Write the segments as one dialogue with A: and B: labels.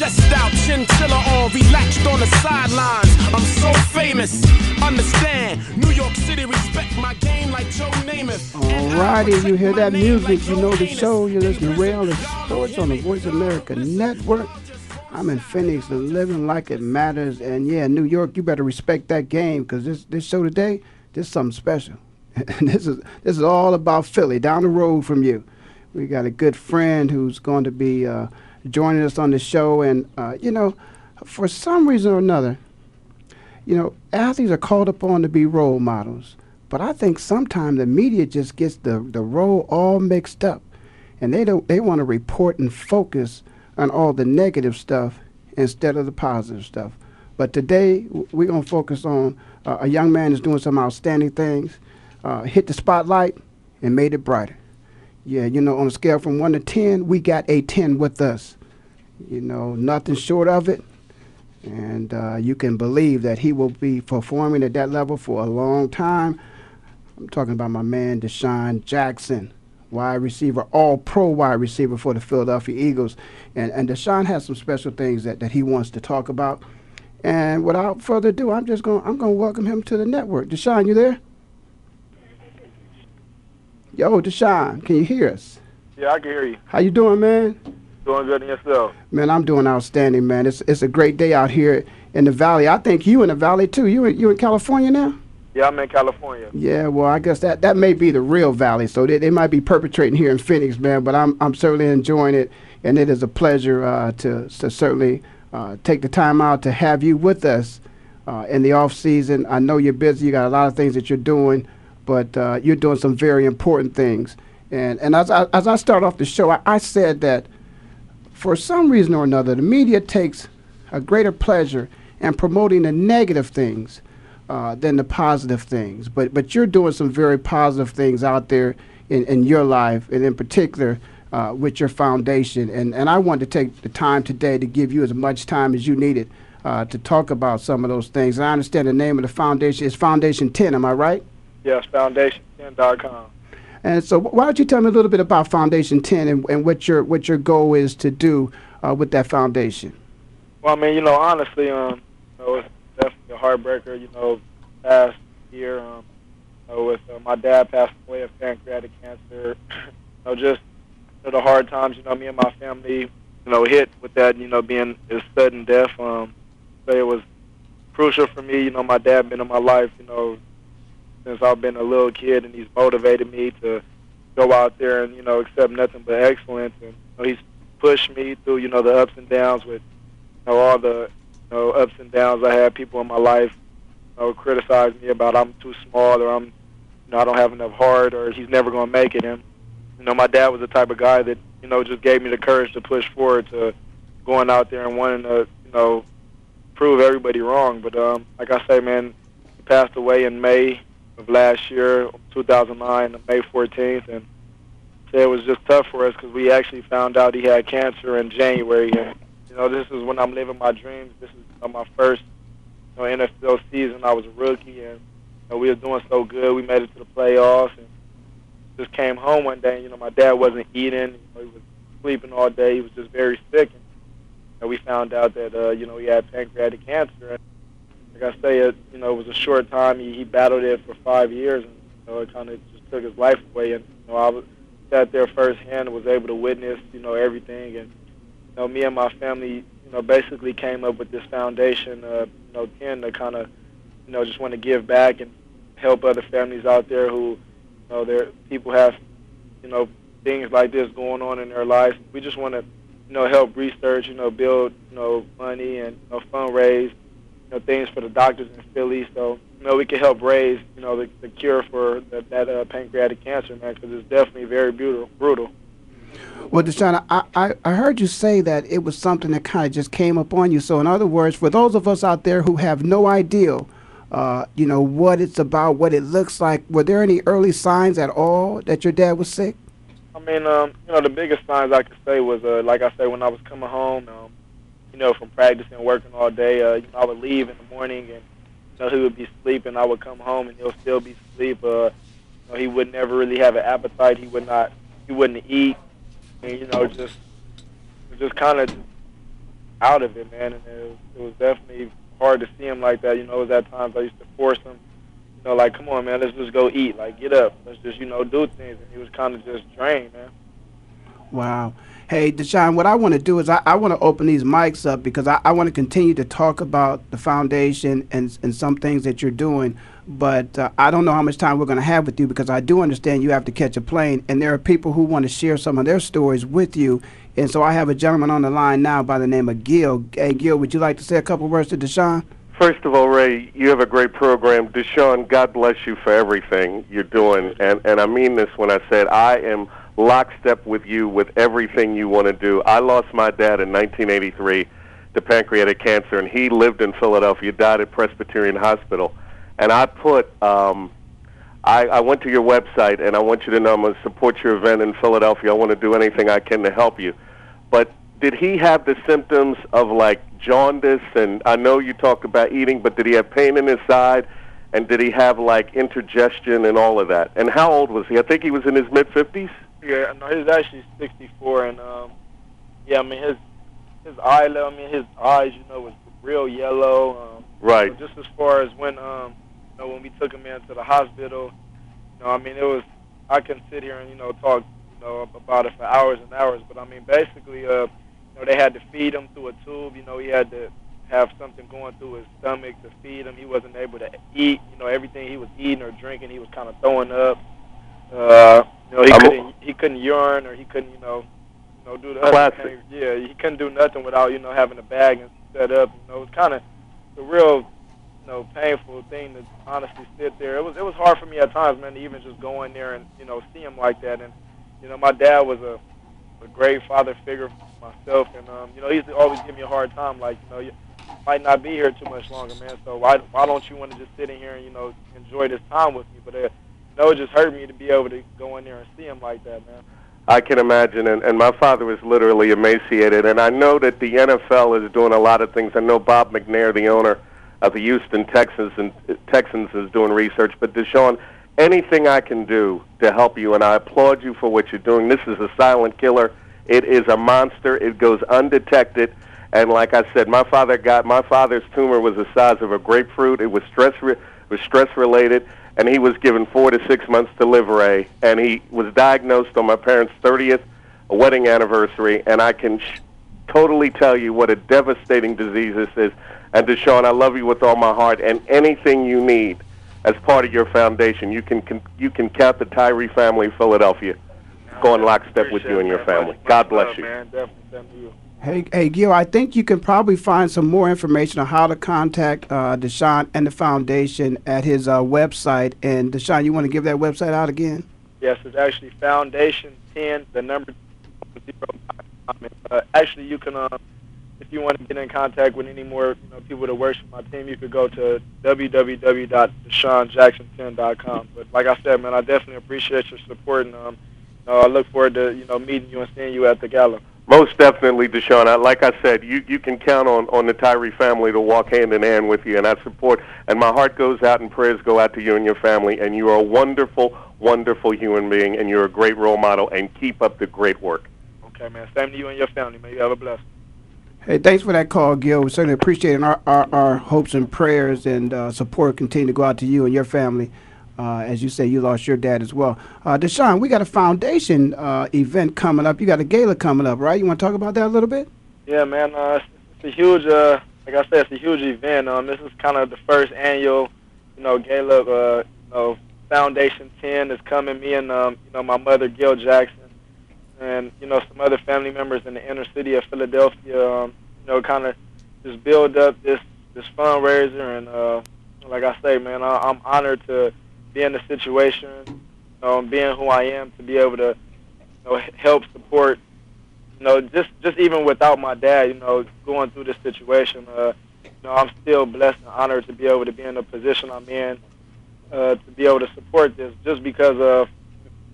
A: Chest out, chinchilla on, relaxed on the sidelines. I'm so famous, understand. New York City respect my game like Joe Namath.
B: Alrighty, you hear that music, you know the show. You're listening to Rail Sports on the Voice America Network. I'm in Phoenix, living like it matters, and yeah, New York, you better respect that game because this this show today, this is something special. And this is this is all about Philly, down the road from you. We got a good friend who's going to be. Uh, joining us on the show. And, uh, you know, for some reason or another, you know, athletes are called upon to be role models. But I think sometimes the media just gets the, the role all mixed up. And they don't they want to report and focus on all the negative stuff instead of the positive stuff. But today we're gonna focus on uh, a young man who's doing some outstanding things, uh, hit the spotlight and made it brighter. Yeah, you know, on a scale from one to ten, we got a ten with us. You know, nothing short of it. And uh, you can believe that he will be performing at that level for a long time. I'm talking about my man DeSean Jackson, wide receiver, all pro wide receiver for the Philadelphia Eagles. And, and DeSean has some special things that, that he wants to talk about. And without further ado, I'm just going I'm going to welcome him to the network. DeSean, you there? Yo, DeSean, can you hear us?
C: Yeah, I can hear you.
B: How you doing, man?
C: Doing good yourself.
B: Man, I'm doing outstanding, man. It's it's a great day out here in the valley. I think you in the valley too. You in, you in California now?
C: Yeah, I'm in California.
B: Yeah, well, I guess that, that may be the real valley. So they, they might be perpetrating here in Phoenix, man. But I'm I'm certainly enjoying it, and it is a pleasure uh, to to certainly uh, take the time out to have you with us uh, in the off season. I know you're busy. You got a lot of things that you're doing but uh, you're doing some very important things. And, and as, I, as I start off the show, I, I said that for some reason or another, the media takes a greater pleasure in promoting the negative things uh, than the positive things. But, but you're doing some very positive things out there in, in your life, and in particular, uh, with your foundation. And, and I wanted to take the time today to give you as much time as you needed uh, to talk about some of those things. And I understand the name of the foundation is Foundation 10, am I right?
C: Yes, Foundation10.com.
B: And so, why don't you tell me a little bit about Foundation 10 and, and what your what your goal is to do uh, with that foundation?
C: Well, I mean, you know, honestly, um, you know, it's definitely a heartbreaker. You know, past year, um, you know, with uh, my dad passed away of pancreatic cancer. you know, just you know, the hard times. You know, me and my family, you know, hit with that. You know, being his sudden death. Um, but it was crucial for me. You know, my dad been in my life. You know, since I've been a little kid, and he's motivated me to go out there and you know accept nothing but excellence. And you know, he's pushed me through you know the ups and downs with you know all the you know ups and downs I had. People in my life you know criticize me about I'm too small or I'm you know I don't have enough heart or he's never going to make it. And you know my dad was the type of guy that you know just gave me the courage to push forward to going out there and wanting to you know prove everybody wrong. But um, like I say, man, passed away in May of last year, 2009, May 14th, and it was just tough for us because we actually found out he had cancer in January. And you know, this is when I'm living my dreams. This is you know, my first you know, NFL season. I was a rookie, and you know, we were doing so good. We made it to the playoffs, and just came home one day. And, you know, my dad wasn't eating. You know, he was sleeping all day. He was just very sick. And, you know, we found out that uh, you know he had pancreatic cancer. And, like I say, it you know it was a short time. He, he battled it for five years, and you know, it kind of just took his life away. And you know, I was sat there firsthand and was able to witness you know everything. And you know, me and my family, you know, basically came up with this foundation, uh, you know, tend to kind of, you know, just want to give back and help other families out there who, you know, their people have, you know, things like this going on in their lives. We just want to, you know, help research, you know, build, you know, money and you know, fundraise, you know, things for the doctors in Philly. So, you know, we can help raise, you know, the, the cure for the, that uh, pancreatic cancer, man, because it's definitely very brutal. brutal.
B: Well, DeSean, I, I, I heard you say that it was something that kind of just came upon you. So, in other words, for those of us out there who have no idea, uh, you know, what it's about, what it looks like, were there any early signs at all that your dad was sick?
C: I mean, um, you know, the biggest signs I could say was, uh, like I said, when I was coming home, um, you know, from practicing working all day, uh, you know, I would leave in the morning and, you know, he would be sleeping. I would come home and he'll still be asleep. Uh, you know, he would never really have an appetite. He would not, he wouldn't eat and you know, just just kind of out of it, man. And it was, it was definitely hard to see him like that. You know, it was at times I used to force him, you know, like, come on, man, let's just go eat. Like, get up. Let's just, you know, do things. And he was kind of just drained, man.
B: Wow. Hey, DeSean, what I want to do is I, I want to open these mics up because I, I want to continue to talk about the foundation and, and some things that you're doing. But uh, I don't know how much time we're going to have with you because I do understand you have to catch a plane. And there are people who want to share some of their stories with you. And so I have a gentleman on the line now by the name of Gil. Hey, Gil, would you like to say a couple words to DeSean?
D: First of all, Ray, you have a great program. DeSean, God bless you for everything you're doing. And, and I mean this when I said I am – lockstep with you with everything you want to do. I lost my dad in 1983 to pancreatic cancer, and he lived in Philadelphia, died at Presbyterian Hospital. And I put, um, I, I went to your website, and I want you to know I'm going to support your event in Philadelphia. I want to do anything I can to help you. But did he have the symptoms of like jaundice? And I know you talked about eating, but did he have pain in his side? And did he have like indigestion and all of that? And how old was he? I think he was in his mid 50s.
C: Yeah, no, he's actually 64, and um, yeah, I mean his his eye, I mean his eyes, you know, was real yellow. Um,
D: right.
C: So just as far as when um, you know, when we took him into the hospital, you know, I mean it was I can sit here and you know talk you know about it for hours and hours, but I mean basically, uh, you know, they had to feed him through a tube. You know, he had to have something going through his stomach to feed him. He wasn't able to eat. You know, everything he was eating or drinking, he was kind of throwing up. Uh, you know, he I'm couldn't he couldn't urine or he couldn't, you know, you know, do the
D: classic.
C: other things. Yeah, he couldn't do nothing without, you know, having a bag and set up. You know, it was kind of a real, you know, painful thing to honestly sit there. It was it was hard for me at times, man, to even just go in there and you know see him like that. And you know, my dad was a a great father figure for myself, and um, you know, he used to always give me a hard time, like you know, you might not be here too much longer, man. So why why don't you want to just sit in here and you know enjoy this time with me? But uh, know, it just hurt me to be able to go in there and see him like that, man.
D: I can imagine, and, and my father was literally emaciated. And I know that the NFL is doing a lot of things. I know Bob McNair, the owner of the Houston Texans, and uh, Texans is doing research. But DeSean, anything I can do to help you, and I applaud you for what you're doing. This is a silent killer. It is a monster. It goes undetected. And like I said, my father got my father's tumor was the size of a grapefruit. It was stress re- was stress related and he was given four to six months to live Ray, and he was diagnosed on my parents' 30th wedding anniversary, and I can sh- totally tell you what a devastating disease this is. And DeSean, I love you with all my heart, and anything you need as part of your foundation, you can, can you can count the Tyree family, in Philadelphia, going lockstep with you and your family. God bless you.
B: Hey, hey, Gil, I think you can probably find some more information on how to contact uh, DeSean and the foundation at his uh, website. And DeSean, you want to give that website out again?
C: Yes, it's actually Foundation 10, the number zero. Uh, actually, you can, uh, if you want to get in contact with any more you know, people that for my team, you could go to www.deseanjackson10.com. But like I said, man, I definitely appreciate your support, and um, I look forward to you know meeting you and seeing you at the gala.
D: Most definitely, DeSean. Like I said, you, you can count on, on the Tyree family to walk hand in hand with you, and I support. And my heart goes out and prayers go out to you and your family. And you are a wonderful, wonderful human being, and you're a great role model. And keep up the great work.
C: Okay, man. Same to you and your family. May you have a blessing.
B: Hey, thanks for that call, Gil. We certainly appreciate our, our, our hopes and prayers and uh, support continue to go out to you and your family. Uh, as you say, you lost your dad as well. Uh, DeSean, we got a foundation uh, event coming up. You got a gala coming up, right? You want to talk about that a little bit?
C: Yeah, man. Uh, it's it's a huge, uh, like I said, it's a huge event. Um, this is kind of the first annual, you know, Gala, uh, know, Foundation 10 is coming. Me and, um, you know, my mother, Gail Jackson, and, you know, some other family members in the inner city of Philadelphia, um, you know, kind of just build up this, this fundraiser. And, like I say, man, I, I'm honored to be in the situation, know, being who I am, to be able to, you know, help support you know, just just even without my dad, you know, going through this situation, uh, you know, I'm still blessed and honored to be able to be in the position I'm in, uh, to be able to support this, just because of,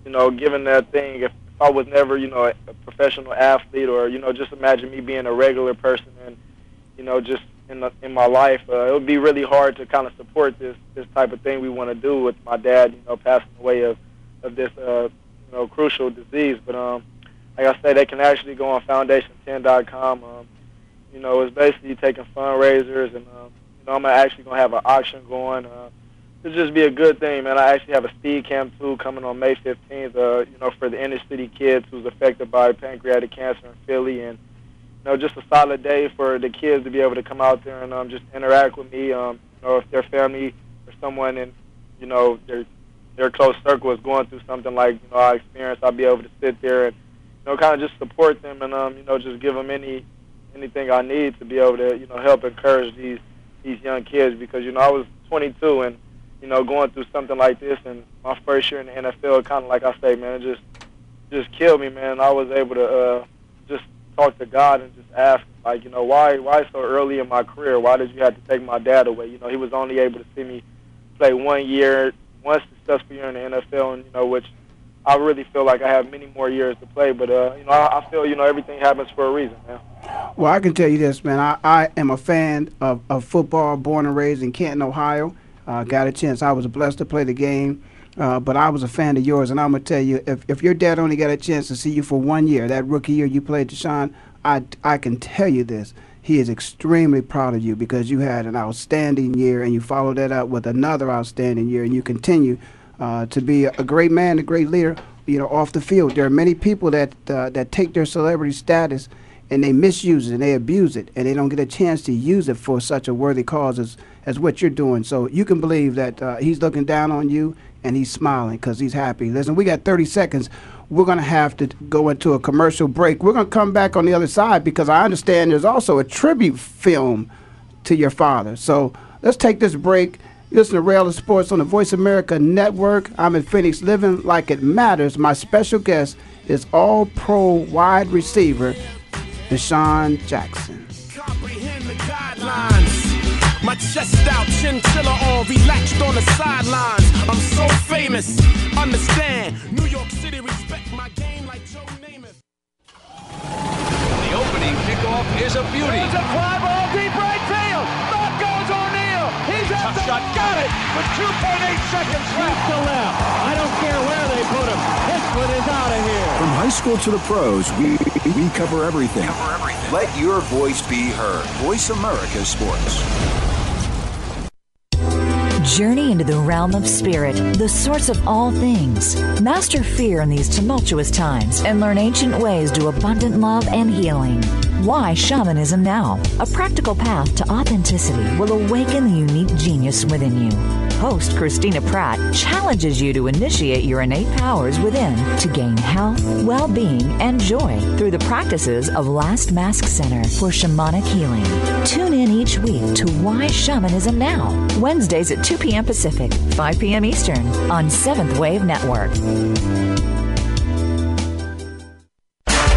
C: you know, given that thing, if, if I was never, you know, a professional athlete, or you know, just imagine me being a regular person and, you know, just in the, in my life, uh, it would be really hard to kind of support this this type of thing we want to do with my dad, you know, passing away of of this, uh, you know, crucial disease, but um like I say, they can actually go on foundation10.com. Um, you know, it's basically taking fundraisers, and um, you know, I'm actually gonna have an auction going. Uh, it'll just be a good thing, man. I actually have a speed camp too coming on May 15th. Uh, you know, for the inner city kids who's affected by pancreatic cancer in Philly, and you know, just a solid day for the kids to be able to come out there and um, just interact with me. Um, you know, if their family or someone in, you know, their their close circle is going through something like you know I experienced, I'll be able to sit there and you know, kind of just support them and um, you know, just give them any anything I need to be able to, you know, help encourage these these young kids because you know I was 22 and you know going through something like this and my first year in the NFL, kind of like I say, man, it just just killed me, man. I was able to uh, just talk to God and just ask, like, you know, why why so early in my career? Why did you have to take my dad away? You know, he was only able to see me play one year, one successful year in the NFL, and you know, which I really feel like I have many more years to play. But uh, you know, I, I feel you know everything happens for a reason, man.
B: Well, I can tell you this, man. I, I am a fan of, of football, born and raised in Canton, Ohio. Uh, got a chance. I was blessed to play the game. Uh, but I was a fan of yours, and I'm gonna tell you, if, if your dad only got a chance to see you for one year, that rookie year you played DeSean, I I can tell you this, he is extremely proud of you because you had an outstanding year, and you followed that up with another outstanding year, and you continue uh, to be a great man, a great leader, you know, off the field. There are many people that uh, that take their celebrity status and they misuse it and they abuse it and they don't get a chance to use it for such a worthy cause as, as what you're doing. So you can believe that uh, he's looking down on you and he's smiling because he's happy. Listen, we got 30 seconds. We're going to have to go into a commercial break. We're going to come back on the other side because I understand there's also a tribute film to your father. So let's take this break. Listen to Rail Sports on the Voice America Network. I'm in Phoenix, living like it matters. My special guest is All Pro wide receiver DeSean Jackson.
A: My chest out, chinchilla on, relaxed on the sidelines. I'm so famous. Understand, New York City respect my game like Joe Namath.
E: The opening kickoff is a beauty.
F: It's a fly ball deep right field. Back goes O'Neill. He's at the
E: shot.
F: got it with 2.8 seconds left.
G: to left. I don't care where they put him. This one is out of here.
H: From high school to the pros, we, we cover everything. Let your voice be heard. Voice America Sports.
I: Journey into the realm of spirit, the source of all things. Master fear in these tumultuous times and learn ancient ways to abundant love and healing. Why shamanism now? A practical path to authenticity will awaken the unique genius within you. Host Christina Pratt challenges you to initiate your innate powers within to gain health, well being, and joy through the practices of Last Mask Center for Shamanic Healing. Tune in each week to Why Shamanism Now, Wednesdays at 2 p.m. Pacific, 5 p.m. Eastern on Seventh Wave Network.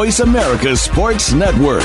J: Voice America Sports Network.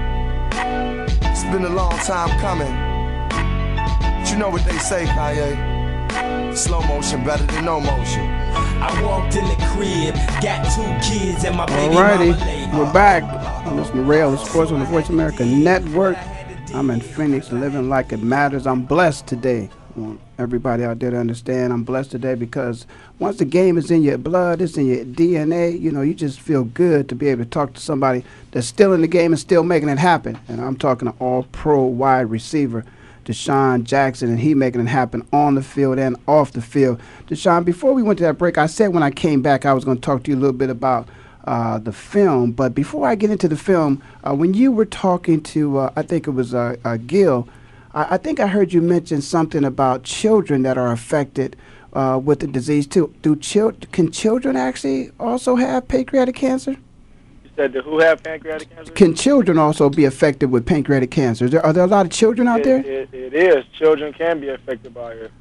K: it's been a long time coming. But you know what they say, Kanye? Slow motion better than no motion.
L: I walked in the crib, got two kids and my baby
B: Alrighty,
L: mama
B: we're back. I'm listening to Rail Sports on the Voice America Network. I'm in Phoenix, living like it matters. I'm blessed today. Want everybody out there to understand I'm blessed today because once the game is in your blood, it's in your DNA, you know, you just feel good to be able to talk to somebody that's still in the game and still making it happen. And I'm talking to all pro wide receiver. DeSean Jackson, and he making it happen on the field and off the field. DeSean, before we went to that break, I said when I came back I was going to talk to you a little bit about uh, the film. But before I get into the film, uh, when you were talking to, uh, I think it was uh, uh, Gil, I, I think I heard you mention something about children that are affected uh, with the disease too. Do chil- can children actually also have pancreatic cancer?
C: You said who have pancreatic cancer?
B: Can children also be affected with pancreatic cancer? There, are there a lot of children out
C: it,
B: there?
C: It, it is. Children can be affected by it.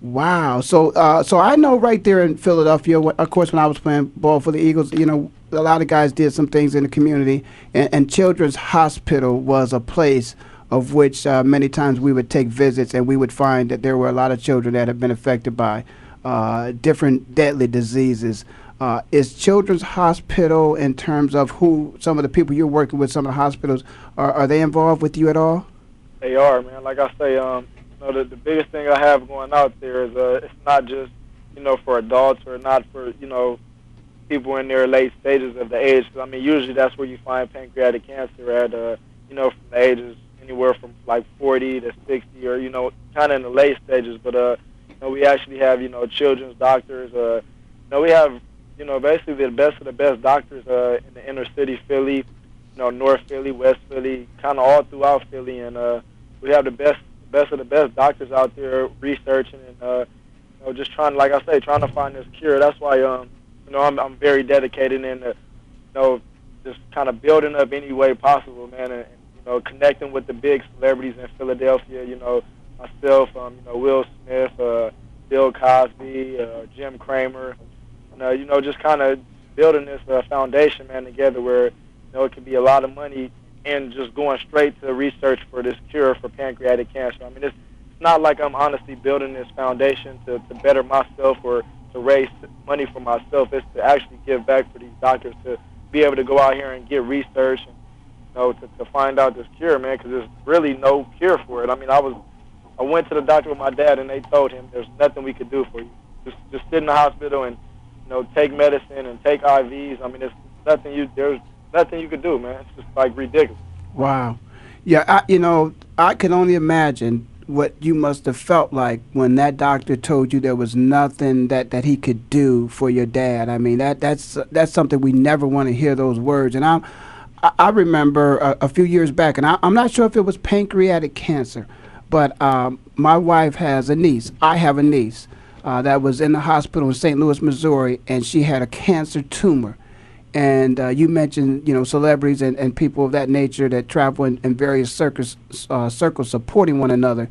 B: Wow. So, uh, so I know right there in Philadelphia. Of course, when I was playing ball for the Eagles, you know, a lot of guys did some things in the community, and, and Children's Hospital was a place of which uh, many times we would take visits, and we would find that there were a lot of children that have been affected by uh, different deadly diseases. Uh, is Children's Hospital, in terms of who some of the people you're working with, some of the hospitals, are, are they involved with you at all?
C: They are, man. Like I say, um, you know, the, the biggest thing I have going out there is uh, it's not just, you know, for adults or not for, you know, people in their late stages of the age. 'Cause, I mean, usually that's where you find pancreatic cancer at, uh, you know, from the ages like 40 to 60 or, you know, kind of in the late stages. But, uh, you know, we actually have, you know, children's doctors. Uh, you know, we have, you know, basically the best of the best doctors uh, in the inner city Philly, you know, North Philly, West Philly, kind of all throughout Philly. And uh, we have the best best of the best doctors out there researching and, uh, you know, just trying, like I say, trying to find this cure. That's why, um, you know, I'm, I'm very dedicated in, uh, you know, just kind of building up any way possible, man, and, know, connecting with the big celebrities in Philadelphia. You know, myself, um, you know, Will Smith, uh, Bill Cosby, uh, Jim Cramer, and uh, you know, just kind of building this uh, foundation, man, together where you know it can be a lot of money and just going straight to research for this cure for pancreatic cancer. I mean, it's, it's not like I'm honestly building this foundation to, to better myself or to raise money for myself. It's to actually give back for these doctors to be able to go out here and get research and you know to, to find out this cure, man. Because there's really no cure for it. I mean, I was I went to the doctor with my dad and they told him there's nothing we could do for you. Just just sit in the hospital and you know take medicine and take IVs. I mean, there's nothing you there's nothing you could do, man. It's just like ridiculous.
B: Wow. Yeah, I, you know, I can only imagine what you must have felt like when that doctor told you there was nothing that, that he could do for your dad. I mean, that that's that's something we never want to hear those words. And I'm, I, I remember a, a few years back, and I, I'm not sure if it was pancreatic cancer, but um, my wife has a niece. I have a niece uh, that was in the hospital in St. Louis, Missouri, and she had a cancer tumor and uh, you mentioned you know celebrities and, and people of that nature that travel in, in various circus, uh, circles supporting one another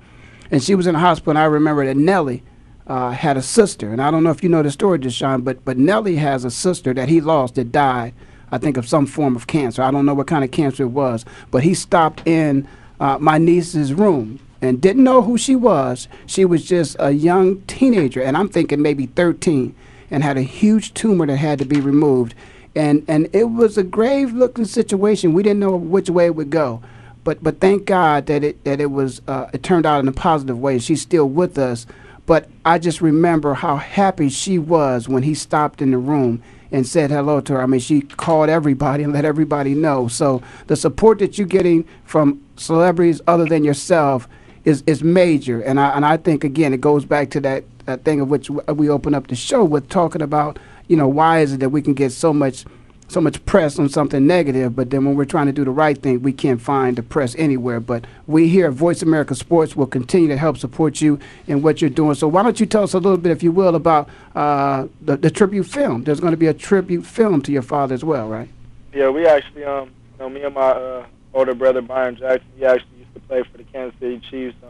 B: and she was in the hospital and i remember that Nelly uh, had a sister and i don't know if you know the story desean but, but Nelly has a sister that he lost that died i think of some form of cancer i don't know what kind of cancer it was but he stopped in uh, my niece's room and didn't know who she was she was just a young teenager and i'm thinking maybe 13 and had a huge tumor that had to be removed and and it was a grave looking situation. We didn't know which way it would go, but but thank God that it that it was uh, it turned out in a positive way. She's still with us, but I just remember how happy she was when he stopped in the room and said hello to her. I mean, she called everybody and let everybody know. So the support that you're getting from celebrities other than yourself is is major, and I and I think again it goes back to that, that thing of which we open up the show with talking about. You know, why is it that we can get so much so much press on something negative, but then when we're trying to do the right thing, we can't find the press anywhere. But we here at Voice America Sports will continue to help support you in what you're doing. So why don't you tell us a little bit, if you will, about uh, the, the tribute film? There's going to be a tribute film to your father as well, right?
C: Yeah, we actually, um, you know, me and my uh, older brother Byron Jackson, he actually used to play for the Kansas City Chiefs, um,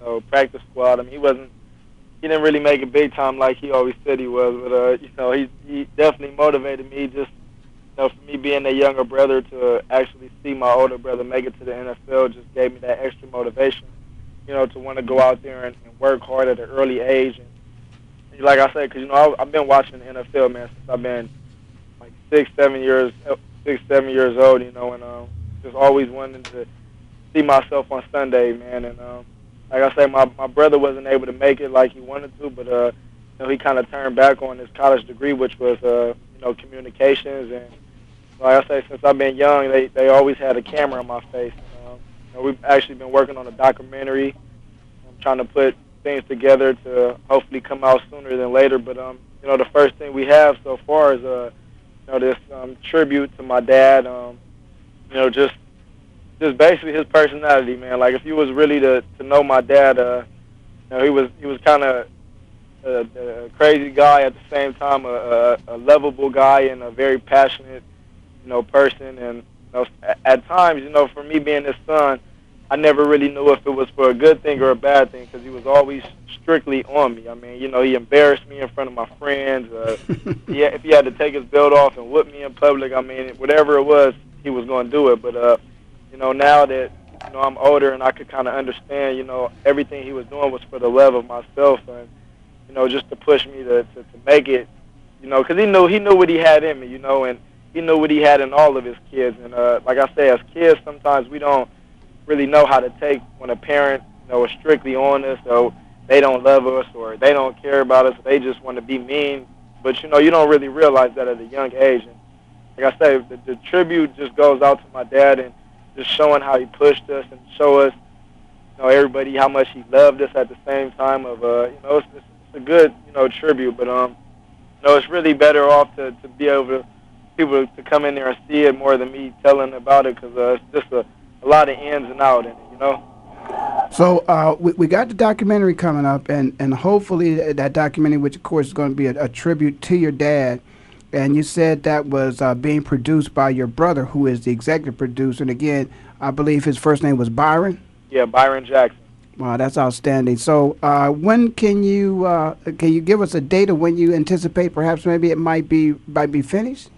C: you know, practice squad. I mean, he wasn't he didn't really make it big time like he always said he was, but uh, you know, he he definitely motivated me just know, for me being a younger brother to actually see my older brother make it to the NFL just gave me that extra motivation, you know, to want to go out there and, and work hard at an early age. And like I said, because you know I, I've been watching the NFL man since I've been like six, seven years, six, seven years old, you know, and um, just always wanting to see myself on Sunday, man. And um, like I said, my my brother wasn't able to make it like he wanted to, but uh, you know, he kind of turned back on his college degree, which was uh, you know communications and like I say, since I've been young, they they always had a camera in my face. Um, you know, we've actually been working on a documentary. I'm trying to put things together to hopefully come out sooner than later. But um, you know, the first thing we have so far is uh, you know, this um, tribute to my dad. Um, you know, just just basically his personality, man. Like if you was really to to know my dad, uh, you know, he was he was kind of a, a crazy guy at the same time, a, a, a lovable guy and a very passionate you know, person. And you know, at times, you know, for me being his son, I never really knew if it was for a good thing or a bad thing because he was always strictly on me. I mean, you know, he embarrassed me in front of my friends. Uh, he, if he had to take his belt off and whip me in public, I mean, whatever it was, he was going to do it. But, uh, you know, now that, you know, I'm older and I could kind of understand, you know, everything he was doing was for the love of myself and, you know, just to push me to, to, to make it, you know, because he knew, he knew what he had in me, you know, and, he knew what he had in all of his kids. And uh, like I say, as kids, sometimes we don't really know how to take when a parent, you know, is strictly on us, or they don't love us, or they don't care about us. They just want to be mean. But you know, you don't really realize that at a young age. And like I say, the, the tribute just goes out to my dad and just showing how he pushed us and show us, you know, everybody how much he loved us at the same time. Of uh, you know, it's, it's, a good, you know, tribute. But um, you know, it's really better off to to be able to people to come in there and see it more than me telling about it because uh, it's just a, a lot of ins and out in it, you know.
B: So uh, we, we got the documentary coming up, and, and hopefully that documentary, which of course is going to be a, a tribute to your dad, and you said that was uh, being produced by your brother, who is the executive producer. And again, I believe his first name was Byron.
C: Yeah, Byron Jackson.
B: Wow, that's outstanding. So, uh, when can you uh, can you give us a date of when you anticipate? Perhaps maybe it might be might be finished.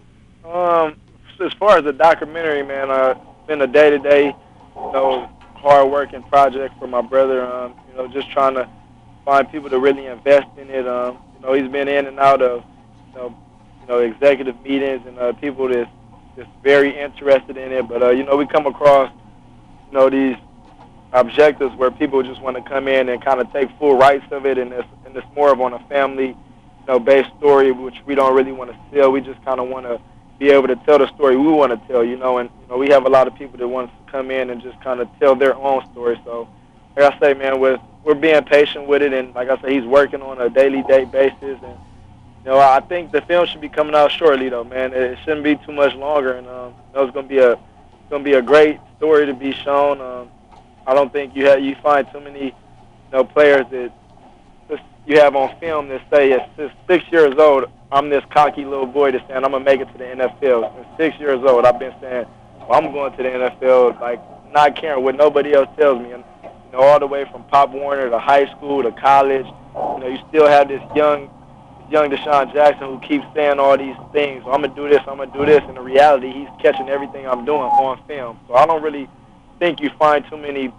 C: Um, as far as the documentary, man, uh, it's been a day-to-day, you know, hard-working project for my brother. Um, you know, just trying to find people to really invest in it. Um, you know, he's been in and out of, you know, you know, executive meetings and uh, people that's just very interested in it. But uh, you know, we come across, you know, these objectives where people just want to come in and kind of take full rights of it, and it's and it's more of on a family, you know, based story, which we don't really want to sell. We just kind of want to be able to tell the story we want to tell, you know, and you know we have a lot of people that want to come in and just kind of tell their own story. So, like I say, man, with we're being patient with it, and like I say, he's working on a daily day basis, and you know I think the film should be coming out shortly, though, man. It shouldn't be too much longer, and um, you know, it's gonna be a gonna be a great story to be shown. Um, I don't think you have you find too many you know players that you have on film that say at six years old I'm this cocky little boy that's saying I'm gonna make it to the NFL. Since six years old, I've been saying well, I'm going to the NFL, like not caring what nobody else tells me. And you know, all the way from Pop Warner to high school to college, you know, you still have this young, young DeSean Jackson who keeps saying all these things. I'm gonna do this, I'm gonna do this. And in reality, he's catching everything I'm doing on film. So I don't really think you find too many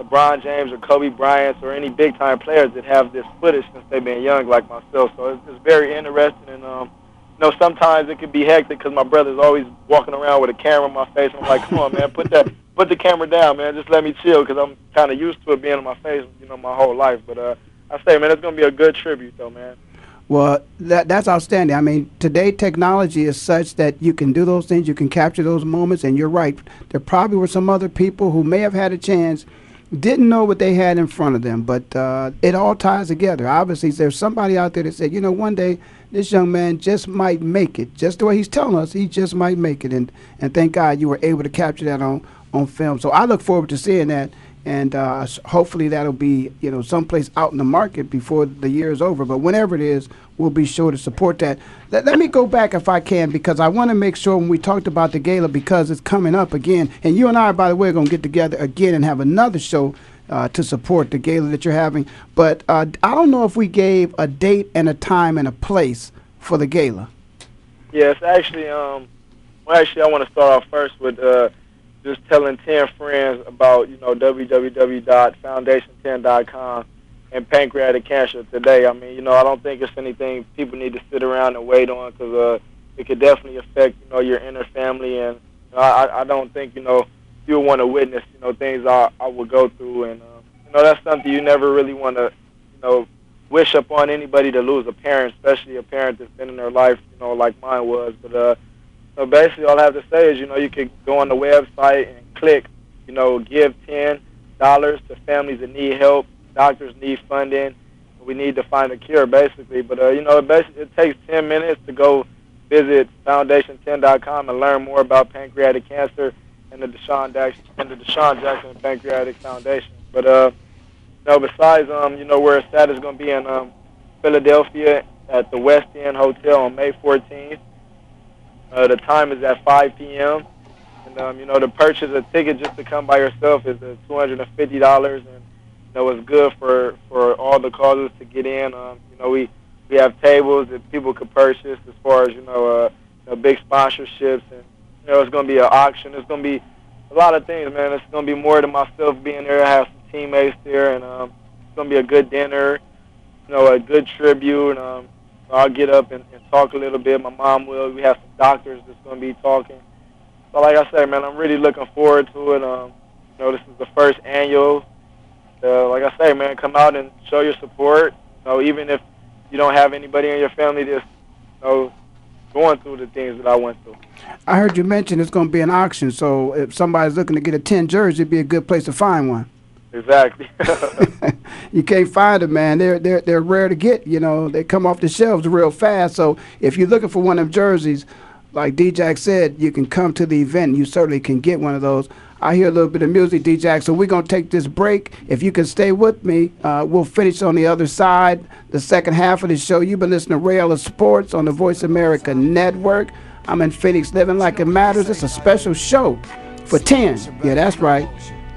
C: LeBron James or Kobe Bryant or any big time players that have this footage since they've been young like myself. So it's, it's very interesting and um, you know sometimes it can be hectic because my brother's always walking around with a camera in my face. I'm like, come on, man, put that put the camera down, man. Just let me chill because I'm kind of used to it being on my face, you know, my whole life. But uh, I say, man, it's gonna be a good tribute, though, man.
B: Well, that that's outstanding. I mean, today technology is such that you can do those things, you can capture those moments, and you're right. There probably were some other people who may have had a chance, didn't know what they had in front of them, but uh, it all ties together. Obviously, there's somebody out there that said, you know, one day this young man just might make it. Just the way he's telling us, he just might make it, and and thank God you were able to capture that on on film. So I look forward to seeing that and uh, hopefully that'll be you know someplace out in the market before the year is over. But whenever it is, we'll be sure to support that. Let, let me go back if I can because I want to make sure when we talked about the gala because it's coming up again, and you and I, by the way, are going to get together again and have another show. Uh, to support the gala that you're having, but uh, I don't know if we gave a date and a time and a place for the gala.
C: Yes, actually, um, well, actually, I want to start off first with uh, just telling 10 friends about, you know, www.foundation10.com and pancreatic cancer today. I mean, you know, I don't think it's anything people need to sit around and wait on because uh, it could definitely affect, you know, your inner family. And you know, I, I don't think, you know, you'll want to witness, you know, things I, I would go through. And, uh, you know, that's something you never really want to, you know, wish upon anybody to lose a parent, especially a parent that's been in their life, you know, like mine was. But, uh, so basically, all I have to say is, you know, you could go on the website and click, you know, give ten dollars to families that need help, doctors need funding. We need to find a cure, basically. But uh, you know, it basically it takes ten minutes to go visit foundation10.com and learn more about pancreatic cancer and the DeSean Jackson and the DeSean Jackson Pancreatic Foundation. But uh, you know, besides um, you know, where it's at is going to be in um, Philadelphia at the West End Hotel on May 14th. Uh, the time is at 5 p.m. And um, you know, to purchase a ticket just to come by yourself is uh, $250, and you know, it's good for for all the causes to get in. Um, you know, we we have tables that people could purchase as far as you know, uh, you know big sponsorships, and you know, it's going to be an auction. It's going to be a lot of things, man. It's going to be more than myself being there. I have some teammates there, and um, it's going to be a good dinner. You know, a good tribute. Um, I'll get up and, and talk a little bit. My mom will. We have some doctors that's going to be talking. So, like I said, man, I'm really looking forward to it. Um, you know, this is the first annual. Uh, like I say, man, come out and show your support. You know, even if you don't have anybody in your family that's, you know, going through the things that I went through.
B: I heard you mention it's going to be an auction. So, if somebody's looking to get a 10 jersey, it'd be a good place to find one.
C: Exactly.
B: you can't find them, man. They're they're they're rare to get. You know, they come off the shelves real fast. So if you're looking for one of them jerseys, like D-Jack said, you can come to the event. You certainly can get one of those. I hear a little bit of music, D-Jack. So we're gonna take this break. If you can stay with me, uh, we'll finish on the other side, the second half of the show. You've been listening to Rail of Sports on the Voice America Network. I'm in Phoenix, living like it matters. It's a special show for 10. Yeah, that's right.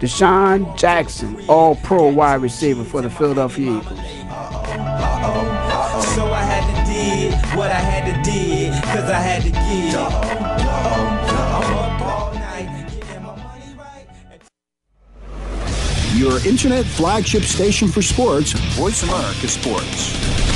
B: DeSean Jackson, all pro wide receiver for the Philadelphia Eagles. So I had to did what I had to did, cause I had to give.
H: Your internet flagship station for sports, Voice America Sports.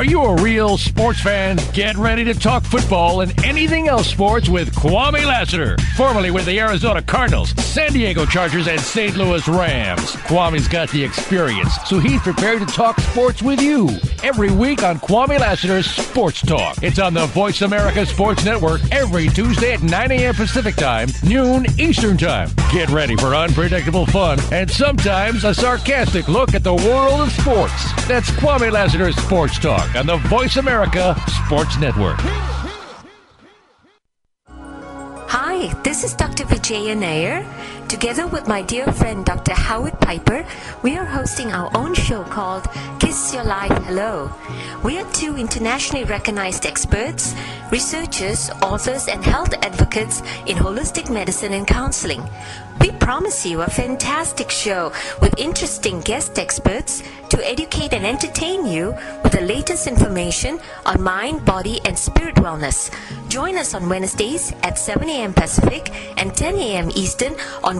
M: Are you a real sports fan? Get ready to talk football and anything else sports with Kwame Lassiter, formerly with the Arizona Cardinals, San Diego Chargers, and St. Louis Rams. Kwame's got the experience, so he's prepared to talk sports with you every week on Kwame Lassiter's Sports Talk. It's on the Voice America Sports Network every Tuesday at 9 a.m. Pacific Time, noon Eastern Time. Get ready for unpredictable fun and sometimes a sarcastic look at the world of sports. That's Kwame Lassiter's Sports Talk on the Voice America Sports Network.
N: Hi, this is Dr. Vijaya Nair. Together with my dear friend Dr. Howard Peiper, we are hosting our own show called Kiss Your Life Hello. We are two internationally recognized experts, researchers, authors, and health advocates in holistic medicine and counseling. We promise you a fantastic show with interesting guest experts to educate and entertain you with the latest information on mind, body, and spirit wellness. Join us on Wednesdays at 7 a.m. Pacific and 10 a.m. Eastern on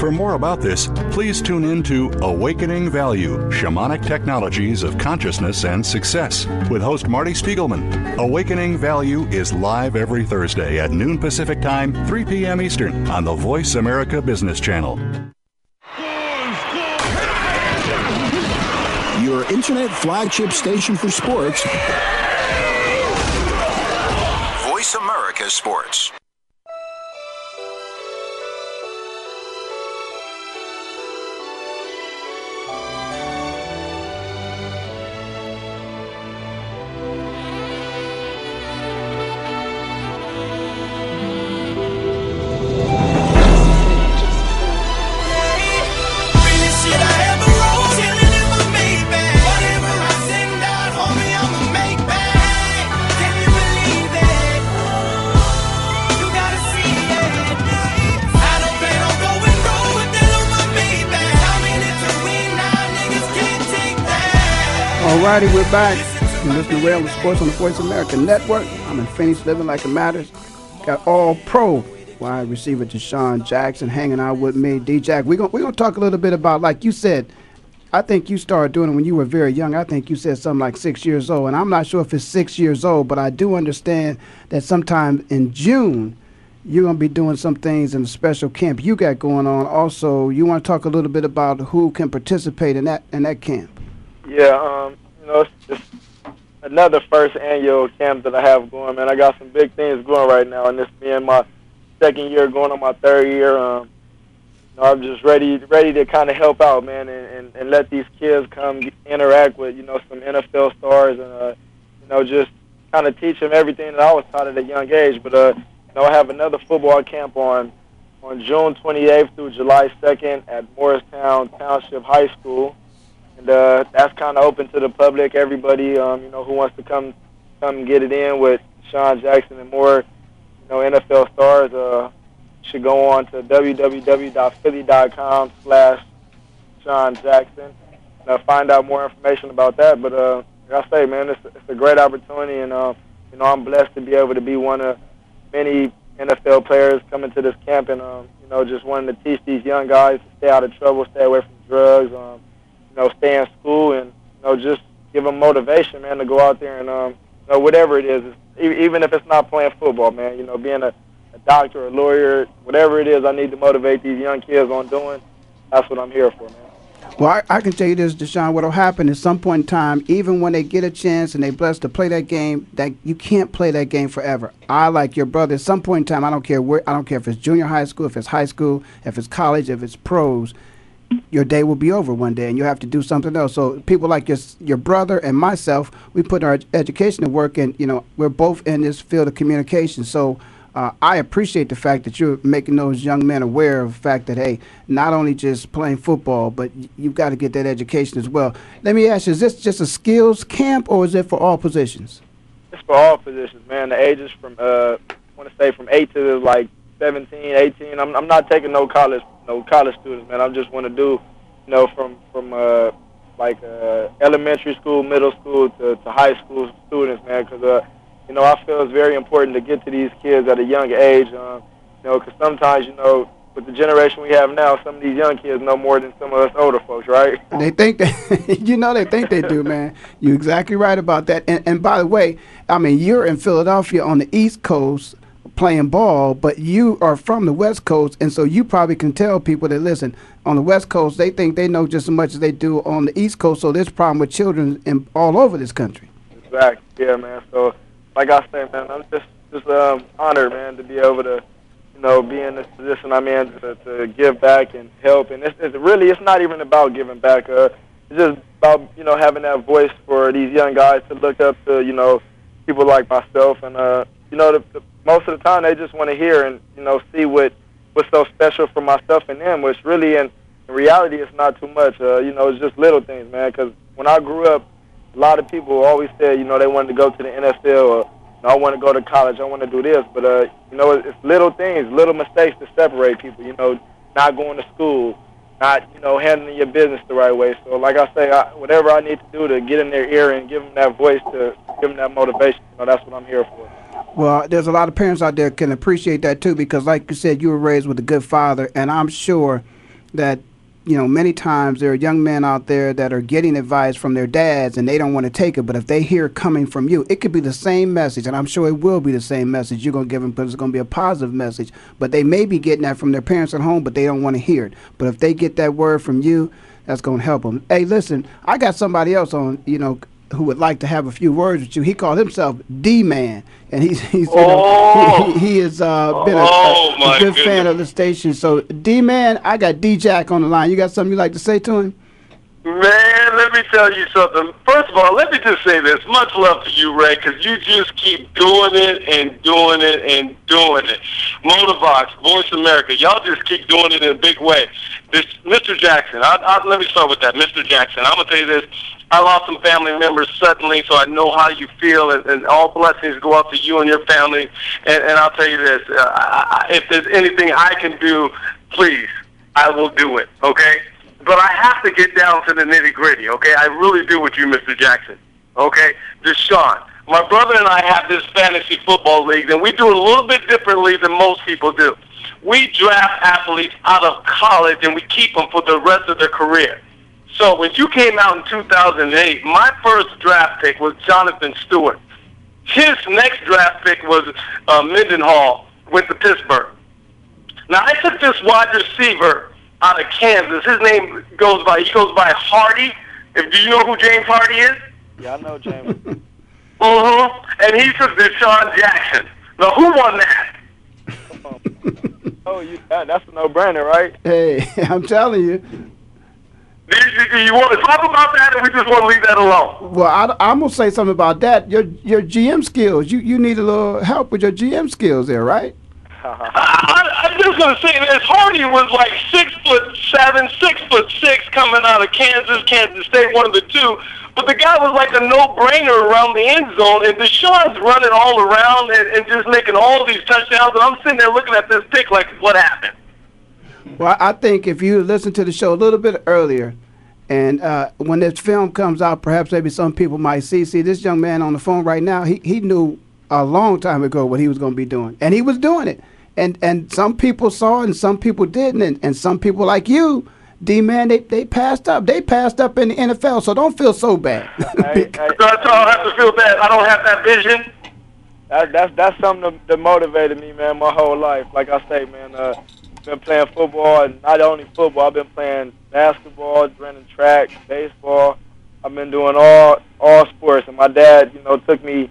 O: For more about this, please tune in to Awakening Value Shamanic Technologies of Consciousness and Success with host Marty Spiegelman. Awakening Value is live every Thursday at noon Pacific Time, 3 p.m. Eastern on the Voice America Business Channel.
P: Your internet flagship station for sports.
H: Voice America Sports.
B: Back. You're listening to Rail Sports on the Voice America Network. I'm in Phoenix, living like it matters. Got all pro wide receiver DeSean Jackson hanging out with me. D Jack, we're gonna we're gonna talk a little bit about like you said. I think you started doing it when you were very young. I think you said something like six years old, and I'm not sure if it's six years old, but I do understand that sometime in June you're going to be doing some things in the special camp you got going on. Also, you want to talk a little bit about who can participate in that in that camp.
C: Yeah, um, you know, it's just another first annual camp that I have going, man. I got some big things going right now, and this being my second year, going on my third year. Um, you know, I'm just ready, ready to kind of help out, man, and, and, and let these kids come interact with, you know, some NFL stars, and uh, you know, just kind of teach them everything that I was taught at a young age. But uh, you know, I have another football camp on on June 28th through July 2nd at Morristown Township High School and uh, that's kind of open to the public. Everybody, um, you know, who wants to come come get it in with Sean Jackson and more, you know, NFL stars, uh, should go on to www.philly.com slash Sean Jackson. Uh, find out more information about that. But uh, like I say, man, it's, it's a great opportunity, and uh, you know, I'm blessed to be able to be one of many NFL players coming to this camp, and um, you know, just wanting to teach these young guys to stay out of trouble, stay away from drugs. Um, you know, stay in school and you know just give them motivation, man, to go out there and um, you know whatever it is, even if it's not playing football, man. You know, being a, a doctor, a lawyer, whatever it is, I need to motivate these young kids on doing. That's what I'm here for, man.
B: Well, I, I, can tell you this, DeSean. What'll happen at some point in time, even when they get a chance and they blessed to play that game, that you can't play that game forever. I like your brother. At some point in time, I don't care where. I don't care if it's junior high school, if it's high school, if it's college, if it's pros your day will be over one day and you have to do something else. So people like your your brother and myself, we put our education to work and you know we're both in this field of communication. So uh, I appreciate the fact that you're making those young men aware of the fact that hey, not only just playing football, but you've got to get that education as well. Let me ask you: Is this just a skills camp or is it for all positions?
C: It's for all positions, man. The ages from uh, I want to say from eight to like 17, 18. I'm I'm not taking no college no college students, man. I just want to do, you know, from from uh, like uh, elementary school, middle school to, to high school students, man. Because uh, you know, I feel it's very important to get to these kids at a young age. Um, you know, because sometimes you know with the generation we have now, some of these young kids know more than some of us older folks, right?
B: They think that, you know, they think they do, man. You're exactly right about that. And, and by the way, I mean, you're in Philadelphia on the East Coast playing ball, but you are from the West Coast, and so you probably can tell people that listen on the West Coast, they think they know just as much as they do on the East Coast. So there's problem with children in, all over this country.
C: Exactly. Yeah, man. So, like I said, man, I'm just just um, honored, man, to be able to, you know, be in this position I'm in to, to give back and help. And it's, it's really, it's not even about giving back. Uh, it's just about you know having that voice for these young guys to look up to, you know, people like myself and uh, you know, the, the most of the time they just want to hear and you know see what what's so special for myself and them. Which really, in, in reality, it's not too much. Uh, you know, it's just little things, man. Because when I grew up, a lot of people always said, you know, they wanted to go to the NFL or know, I want to go to college. I want to do this. But uh, you know, it's little things, little mistakes that separate people. You know, not going to school, not you know handling your business the right way. So, like I say, I, whatever I need to do to get in their ear and give them that voice to give them that motivation, you know, that's what I'm here for.
B: Well, there's a lot of parents out there can appreciate that too because, like you said, you were raised with a good father, and I'm sure that you know many times there are young men out there that are getting advice from their dads and they don't want to take it, but if they hear coming from you, it could be the same message, and I'm sure it will be the same message you're gonna give them, but it's gonna be a positive message. But they may be getting that from their parents at home, but they don't want to hear it. But if they get that word from you, that's gonna help them. Hey, listen, I got somebody else on, you know, who would like to have a few words with you. He called himself D Man, and he's he's you know, he, he has uh, been a,
Q: Oh,
B: a, a good
Q: goodness.
B: fan of the station. So D Man, I got D Jack on the line. You got something you like to say to him?
Q: Man, let me tell you something. First of all, let me just say this. Much love to you, Ray, because you just keep doing it and doing it and doing it. Motorbox, Voice America, y'all just keep doing it in a big way. This, Mr. Jackson, I, I, let me start with that. Mr. Jackson, I'm going to tell you this. I lost some family members suddenly, so I know how you feel, and, and all blessings go out to you and your family. And, and I'll tell you this, uh, I, if there's anything I can do, please, I will do it, okay? But I have to get down to the nitty gritty, okay? I really do with you, Mr. Jackson, okay? DeSean, my brother and I have this fantasy football league, and we do it a little bit differently than most people do. We draft athletes out of college, and we keep them for the rest of their career. So when you came out in 2008, my first draft pick was Jonathan Stewart. His next draft pick was uh, Mendenhall, went to Pittsburgh. Now I took this wide receiver out of Kansas. His name goes by he goes by Hardy. If do you know who James Hardy is?
C: Yeah, I know James.
Q: Mm-hmm. And he took DeSean Jackson. Now who won that?
C: oh, you, that, that's a no-brainer, right?
B: Hey, I'm telling you.
Q: Do you, you want to talk about that, or we just want to leave that alone?
B: Well, I, I'm gonna say something about that. Your your GM skills. You you need a little help with your GM skills there, right?
Q: I, I'm just gonna say this: Hardy was like six foot seven, six foot six, coming out of Kansas, Kansas State, one of the two. But the guy was like a no-brainer around the end zone, and DeSean's running all around and, and just making all these touchdowns. And I'm sitting there looking at this pick like, what happened?
B: Well, I think if you listen to the show a little bit earlier, and uh, when this film comes out, perhaps maybe some people might see. See, this young man on the phone right now, he, he knew a long time ago what he was going to be doing, and he was doing it. And and some people saw it, and some people didn't, and, and some people like you, D man, they, they passed up. They passed up in the NFL, so don't feel so bad.
C: Hey, hey,
Q: So I don't have to feel bad. I don't have that vision.
C: that, that's that's something that, that motivated me, man, my whole life. Like I say, man, uh, been playing football, and not only football. I've been playing basketball, running track, baseball. I've been doing all all sports, and my dad, you know, took me.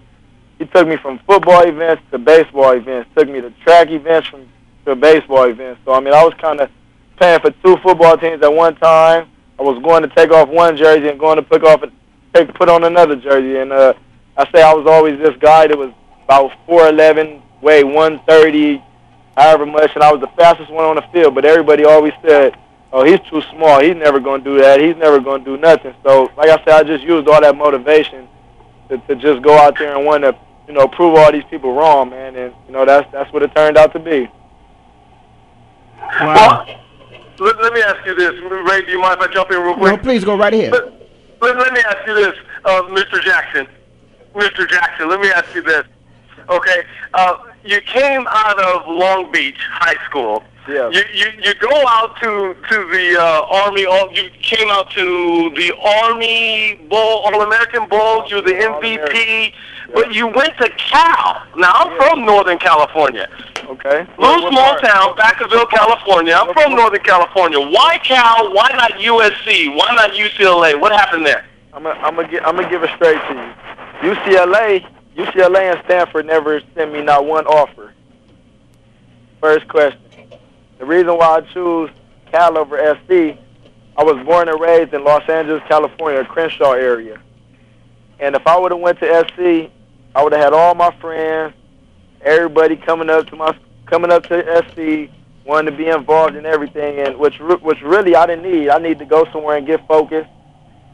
C: He took me from football events to baseball events. Took me to track events from to baseball events. So I mean, I was kind of playing for two football teams at one time. I was going to take off one jersey and going to pick off and take put on another jersey. And uh, I say I was always this guy that was about four eleven, weighed one thirty, however much, and I was the fastest one on the field. But everybody always said, "Oh, he's too small. He's never going to do that. He's never going to do nothing." So, like I said, I just used all that motivation to, to just go out there and want to, you know, prove all these people wrong, man. And you know, that's that's what it turned out to be.
Q: Well, let, let me ask you this, Ray. Do you mind if I jump in real quick?
B: no, please go right ahead.
Q: Let, let me ask you this, uh, Mr. Jackson. Mr. Jackson, let me ask you this. Okay, uh, you came out of Long Beach High School.
C: Yeah.
Q: You, you you go out to to the uh, Army. All you came out to the Army Bowl, All American Bowl. You're the MVP. But you went to Cal. Now I'm from Northern California.
C: Okay.
Q: Little small town, Vacaville, California. I'm from Northern California. Why Cal? Why not USC? Why not UCLA? What happened there?
C: I'm gonna I'm gonna I'm gonna give it straight to you. UCLA, UCLA and Stanford never sent me not one offer. First question. The reason why I choose Cal over SC, I was born and raised in Los Angeles, California, Crenshaw area. And if I would have went to SC, I would have had all my friends, everybody coming up to my coming up to SC, wanting to be involved in everything, and which which really I didn't need. I need to go somewhere and get focused.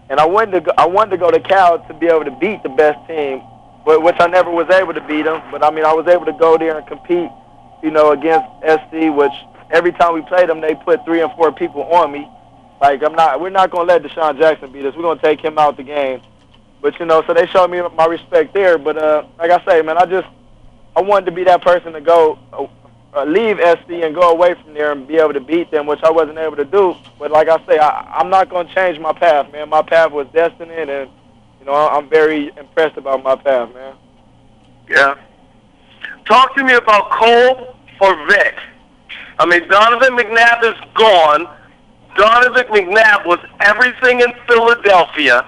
C: And I wanted to go, I wanted to go to Cal to be able to beat the best team but which I never was able to beat them. But I mean, I was able to go there and compete, you know, against SC, which every time we played them, they put three and four people on me. Like I'm not, we're not gonna let DeSean Jackson beat us. We're gonna take him out the game. But you know, so they showed me my respect there. But uh, like I say, man, I just I wanted to be that person to go uh, leave SD and go away from there and be able to beat them, which I wasn't able to do. But like I say, I, I'm not gonna change my path, man. My path was destined, and you know, I'm very impressed about my path, man.
Q: Yeah. Talk to me about Kolb or Vic. I mean, Donovan McNabb is gone. Donovan McNabb was everything in Philadelphia,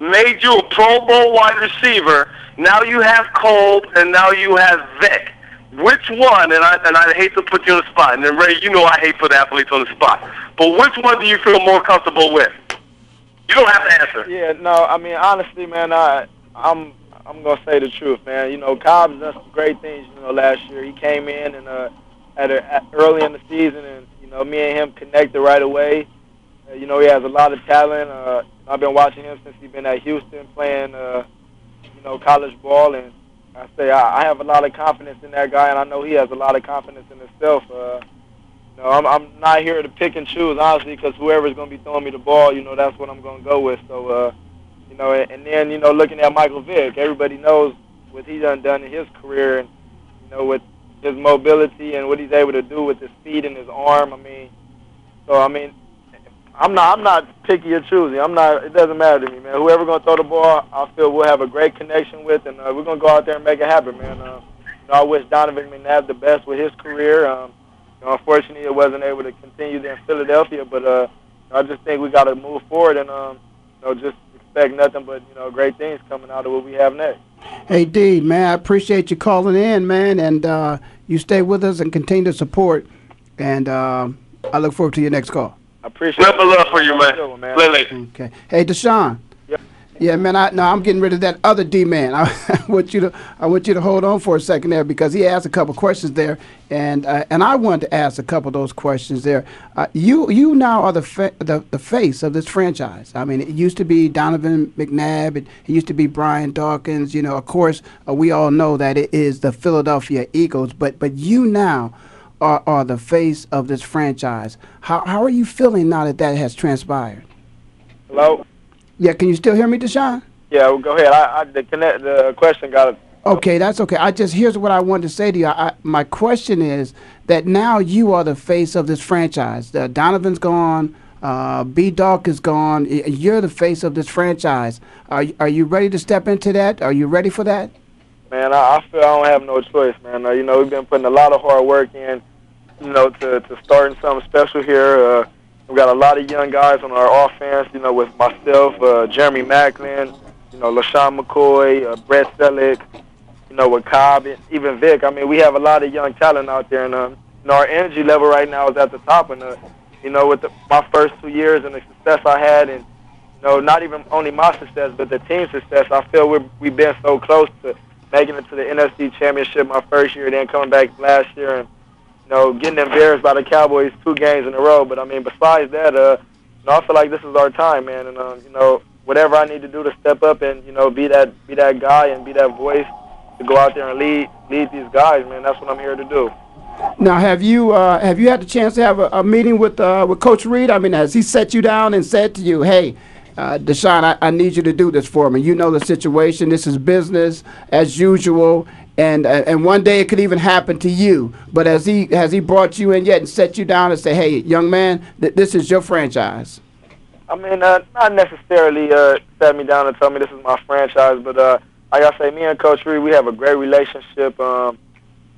Q: made you a Pro Bowl wide receiver. Now you have Kolb, and now you have Vic. Which one? And I and I hate to put you on the spot. And then Ray, you know I hate put athletes on the spot. But which one do you feel more comfortable with? You don't have to answer.
C: Yeah, no, I mean honestly, man, I I'm I'm gonna say the truth, man. You know, Kolb's done some great things. You know, last year he came in and uh, at, a, at early in the season, and you know, me and him connected right away. Uh, you know, he has a lot of talent. Uh, I've been watching him since he's been at Houston playing, uh, you know, college ball, and I say I, I have a lot of confidence in that guy, and I know he has a lot of confidence in himself. Uh, you know, I'm, I'm not here to pick and choose, honestly, because whoever's going to be throwing me the ball, you know, that's what I'm going to go with. So, uh, you know, and, and then, you know, looking at Michael Vick, everybody knows what he's done done in his career, and, you know, with his mobility and what he's able to do with his feet and his arm. I mean, so, I mean, I'm not I'm not picky or choosy. I'm not. It doesn't matter to me, man. Whoever gonna throw the ball, I feel we'll have a great connection with, and uh, we're gonna go out there and make it happen, man. Uh, you know, I wish Donovan McNabb the best with his career. Um, you know, unfortunately, it wasn't able to continue there in Philadelphia, but uh, I just think we got to move forward and um, you know just expect nothing but you know great things coming out of what we have next.
B: Hey D, man, I appreciate you calling in, man, and uh, you stay with us and continue to support. And uh, I look forward to your next call.
C: I appreciate
Q: it. love for you, man.
C: man.
Q: Lily.
B: Okay. Hey,
C: DeSean.
B: Yeah, man. I no, I'm getting rid of that other D man. I, want you to I want you to hold on for a second there because he asked a couple questions there, and uh, and I wanted to ask a couple of those questions there. Uh, you you now are the, the the face of this franchise. I mean, it used to be Donovan McNabb. It, it used to be Brian Dawkins. You know, of course, uh, we all know that it is the Philadelphia Eagles. But but you now are, are the face of this franchise. How, how are you feeling now that that has transpired?
C: Hello.
B: Yeah, can you still hear me, DeSean?
C: Yeah, well, go ahead. I, I the connect the question got it.
B: Okay, that's okay. I just here's what I wanted to say to you. I, I, my question is that now you are the face of this franchise. Uh, Donovan's gone. Uh, B. Dawk is gone. You're the face of this franchise. Are are you ready to step into that? Are you ready for that?
C: Man, I, I feel I don't have no choice, man. Uh, you know, we've been putting a lot of hard work in, you know, to to starting something special here. Uh, we've got a lot of young guys on our offense. You know, with myself, uh, Jeremy Maclin, you know, LeSean McCoy, uh, Brent Celek, you know, with Kolb, and even Vic. I mean, we have a lot of young talent out there, and um, you know, our energy level right now is at the top. And uh, you know, with the, my first two years and the success I had, and you know, not even only my success, but the team's success, I feel we're, we've been so close to making it to the NFC Championship my first year, then coming back last year, and you know, getting embarrassed by the Cowboys two games in a row. But I mean, besides that, uh, you know, I feel like this is our time, man, and um, you know, whatever I need to do to step up and you know, be that be that guy and be that voice to go out there and lead lead these guys, man. That's what I'm here to do.
B: Now, have you uh, have you had the chance to have a, a meeting with uh, with Coach Reid? I mean, has he set you down and said to you, "Hey, uh, DeSean, I, I need you to do this for me. You know the situation. This is business as usual, and uh, and one day it could even happen to you. But has he has he brought you in yet and set you down and say, "Hey, young man, th- this is your franchise."
C: I mean, uh, not necessarily uh, set me down and tell me this is my franchise, but uh, like I say, me and Coach Reid, we have a great relationship. Um,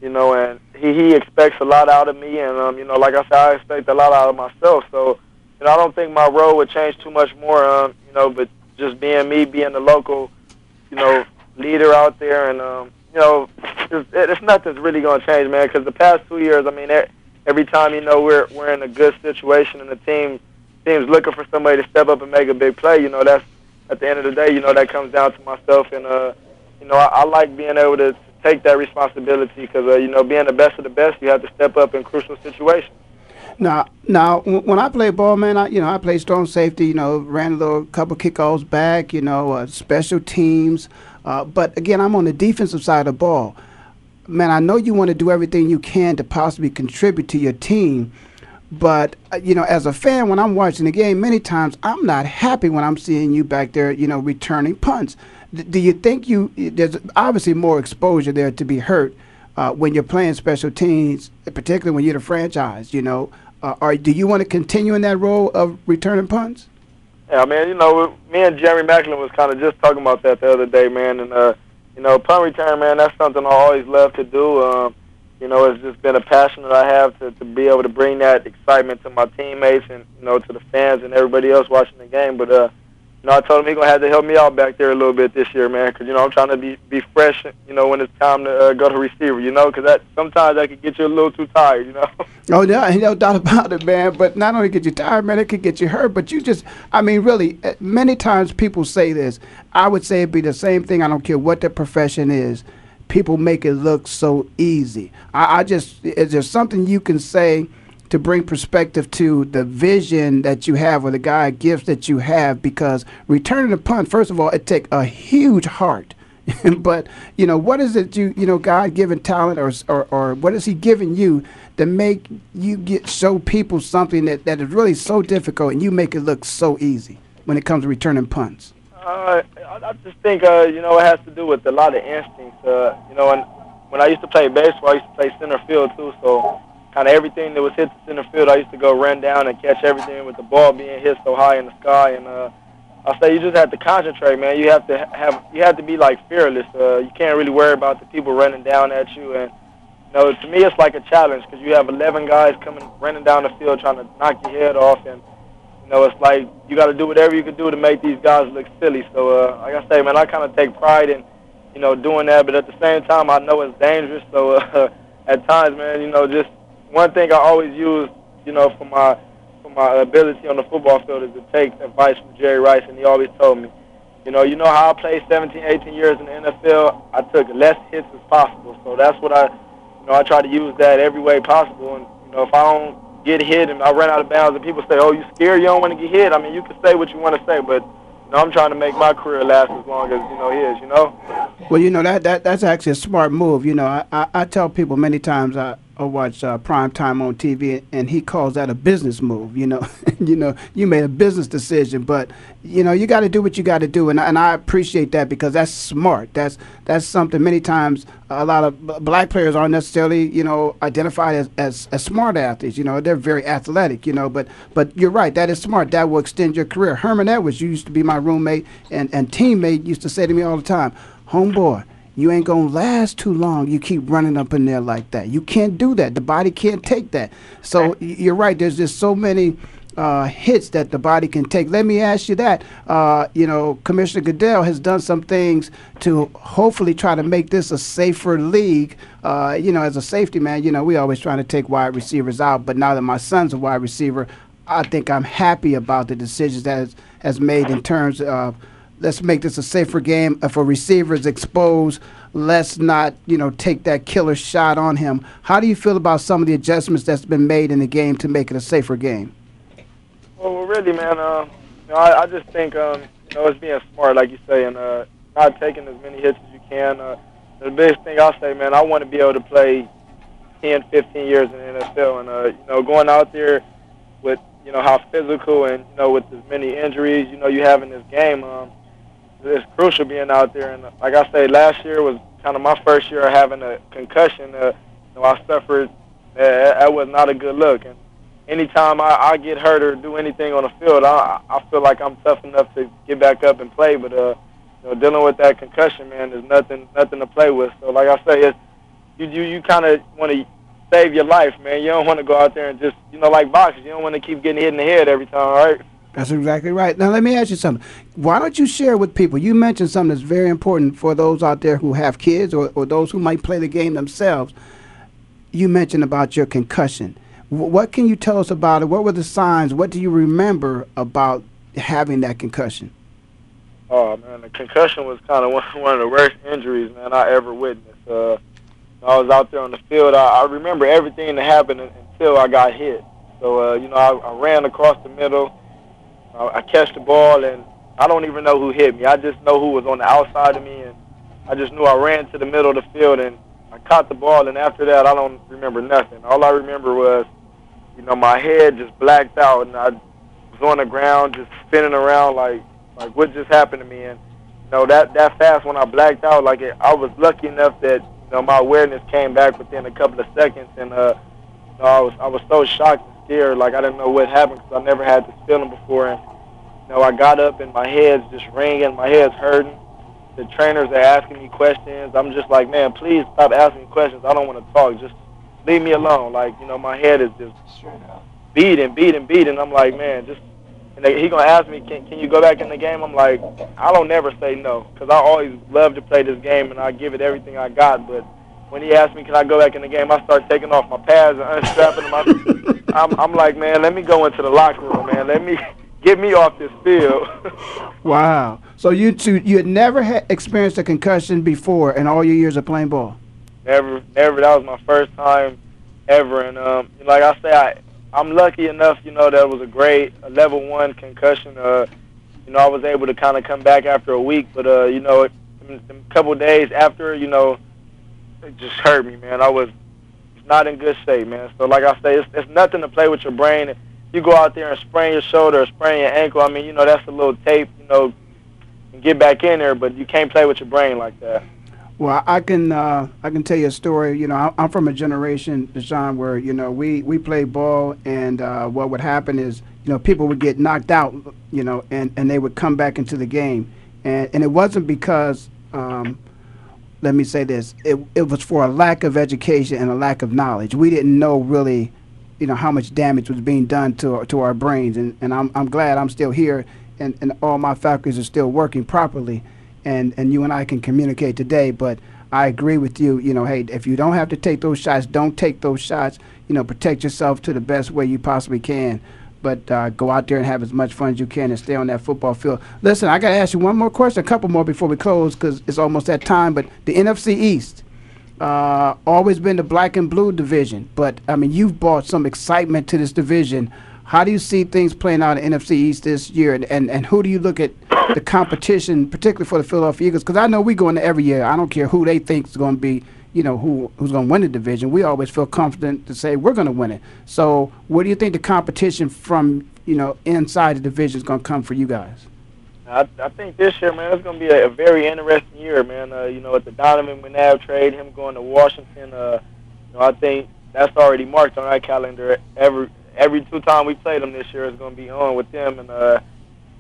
C: you know, and he he expects a lot out of me, and um, you know, like I said, I expect a lot out of myself. So, you know, I don't think my role would change too much more. Um, you know, but just being me, being the local, you know, leader out there, and um, you know, it's, it's nothing's really going to change, man. Because the past two years, I mean, every time you know we're we're in a good situation, and the team team's looking for somebody to step up and make a big play, you know, that's at the end of the day, you know, that comes down to myself, and uh, you know, I, I like being able to take that responsibility because uh, you know, being the best of the best, you have to step up in crucial situations.
B: Now, now, when I play ball, man, I, you know, I play strong safety. You know, ran a little couple kickoffs back. You know, uh, special teams. Uh, but again, I'm on the defensive side of the ball. Man, I know you want to do everything you can to possibly contribute to your team. But uh, you know, as a fan, when I'm watching the game, many times I'm not happy when I'm seeing you back there, you know, returning punts. D- do you think you there's obviously more exposure there to be hurt uh, when you're playing special teams, particularly when you're the franchise? You know, uh, or do you want to continue in that role of returning punts?
C: Yeah, man. You know, me and Jeremy Maclin was kind of just talking about that the other day, man. And uh, you know, punt return, man. That's something I always love to do. Um, you know, it's just been a passion that I have to, to be able to bring that excitement to my teammates and you know to the fans and everybody else watching the game. But uh, you know, I told him he's gonna have to help me out back there a little bit this year, man, because you know I'm trying to be be fresh. You know, when it's time to uh, go to receiver, you know, because that sometimes that could get you a little too tired, you know.
B: Oh yeah, no doubt about it, man. But not only get you tired, man, it could get you hurt. But you just, I mean, really, uh, many times people say this. I would say it'd be the same thing. I don't care what the profession is. People make it look so easy. I, I just, is there something you can say? To bring perspective to the vision that you have or the guy gifts that you have because returning the punt first of all it takes a huge heart. But you know what is it you you know god given talent or, or or what is he giving you to make you get show people something that, that is really so difficult and you make it look so easy when it comes to returning punts?
C: Uh, I, I just think uh, you know it has to do with a lot of instincts uh, you know and when I used to play baseball I used to play center field too so kind of everything that was hit the center field, I used to go run down and catch everything with the ball being hit so high in the sky. And uh, I say you just have to concentrate, man. You have to have you have to be like fearless. Uh, you can't really worry about the people running down at you. And you know, to me, it's like a challenge because you have 11 guys coming running down the field trying to knock your head off, and you know, it's like you got to do whatever you can do to make these guys look silly. So, uh, like I say, man, I kind of take pride in you know doing that, but at the same time, I know it's dangerous. So, uh, at times, man, you know, just one thing I always use, you know, for my for my ability on the football field is to take advice from Jerry Rice, and he always told me, you know, you know how I played 17, 18 years in the NFL. I took less hits as possible, so that's what I, you know, I try to use that every way possible. And you know, if I don't get hit and I run out of bounds, and people say, "Oh, you scared? You don't want to get hit." I mean, you can say what you want to say, but you know, I'm trying to make my career last as long as you know his. You know.
B: Well, you know that that that's actually a smart move. You know, I I, I tell people many times I or watch uh, prime time on TV, and he calls that a business move. You know, you know, you made a business decision, but you know, you got to do what you got to do, and and I appreciate that because that's smart. That's that's something many times a lot of black players aren't necessarily you know identified as, as as smart athletes. You know, they're very athletic. You know, but but you're right. That is smart. That will extend your career. Herman Edwards used to be my roommate and and teammate. Used to say to me all the time, "Homeboy." You ain't gonna last too long. You keep running up in there like that. You can't do that. The body can't take that. So you're right. There's just so many uh, hits that the body can take. Let me ask you that. Uh, you know, Commissioner Goodell has done some things to hopefully try to make this a safer league. Uh, you know, as a safety man, you know, we always trying to take wide receivers out. But now that my son's a wide receiver, I think I'm happy about the decisions that has, has made in terms of let's make this a safer game. If a receiver is exposed, let's not, you know, take that killer shot on him. How do you feel about some of the adjustments that's been made in the game to make it a safer game?
C: Well, really, man, uh, you know, I, I just think, um, you know, it's being smart, like you say, and uh, not taking as many hits as you can. Uh, the biggest thing I'll say, man, I want to be able to play 10, 15 years in the NFL, and uh, you know, going out there with you know how physical and you know with as many injuries you know you have in this game. Um, it's crucial being out there. And like I say, last year was kind of my first year having a concussion. Uh, you know, I suffered. Uh, that was not a good look. And anytime I, I get hurt or do anything on the field, I, I feel like I'm tough enough to get back up and play. But uh, you know, dealing with that concussion, man, there's nothing nothing to play with. So like I say, it's you you, you kind of want to save your life, man. You don't want to go out there and just you know like boxing. You don't want to keep getting hit in the head every time, right?
B: That's exactly right. Now, let me ask you something. Why don't you share with people? You mentioned something that's very important for those out there who have kids or, or those who might play the game themselves. You mentioned about your concussion. W- what can you tell us about it? What were the signs? What do you remember about having that concussion?
C: Oh man, the concussion was kind of one, one of the worst injuries man I ever witnessed. Uh, I was out there on the field. I, I remember everything that happened until I got hit. So uh, you know, I, I ran across the middle I, I catch the ball and I don't even know who hit me. I just know who was on the outside of me, and I just knew I ran to the middle of the field and I caught the ball. And after that, I don't remember nothing. All I remember was, you know, my head just blacked out and I was on the ground just spinning around like like what just happened to me. And you know that that fast when I blacked out, like it, I was lucky enough that you know my awareness came back within a couple of seconds. And uh, you know, I was I was so shocked scared, like I didn't know what happened because I never had this feeling before. And you know, I got up and my head's just ringing, my head's hurting. The trainers are asking me questions. I'm just like, man, please stop asking questions. I don't want to talk. Just leave me alone. Like, you know, my head is just beating, beating, beating. I'm like, man, just. And they, he gonna ask me, can, can you go back in the game? I'm like, I don't never say no, cause I always love to play this game and I give it everything I got. But when he asked me, can I go back in the game, I start taking off my pads and unstrapping them. I'm, I'm like, man, let me go into the locker room, man. Let me get me off this field.
B: wow. So you two, you had never had experienced a concussion before in all your years of playing ball.
C: Never, never. That was my first time ever, and um, like I say, I I'm lucky enough, you know, that it was a great a level one concussion. Uh, you know, I was able to kind of come back after a week, but uh, you know, a couple of days after, you know, it just hurt me, man. I was not in good shape, man. So like I say, it's, it's nothing to play with your brain. You go out there and sprain your shoulder or sprain your ankle. I mean, you know, that's a little tape, you know, and get back in there, but you can't play with your brain like that.
B: Well, I can uh, I can tell you a story. You know, I'm from a generation, DeSean, where you know we we played ball, and uh, what would happen is you know people would get knocked out, you know, and and they would come back into the game, and and it wasn't because. Um, let me say this: it it was for a lack of education and a lack of knowledge. We didn't know really, you know, how much damage was being done to to our brains, and and I'm I'm glad I'm still here, and and all my faculties are still working properly and and you and I can communicate today. But I agree with you. You know, hey, if you don't have to take those shots, don't take those shots. You know, protect yourself to the best way you possibly can. But uh, go out there and have as much fun as you can and stay on that football field. Listen, I got to ask you one more question, a couple more before we close because it's almost that time. But the NFC East, uh, always been the black and blue division. But, I mean, you've brought some excitement to this division. How do you see things playing out in NFC East this year, and, and, and who do you look at the competition, particularly for the Philadelphia Eagles? Because I know we go into every year. I don't care who they think is going to be, you know, who who's going to win the division. We always feel confident to say we're going to win it. So, what do you think the competition from you know inside the division is going to come for you guys?
C: I, I think this year, man, it's going to be a, a very interesting year, man. Uh, you know, with the Donovan McNabb trade, him going to Washington, uh, you know, I think that's already marked on our calendar. Every every two time we play them this year is going to be on with them. And uh,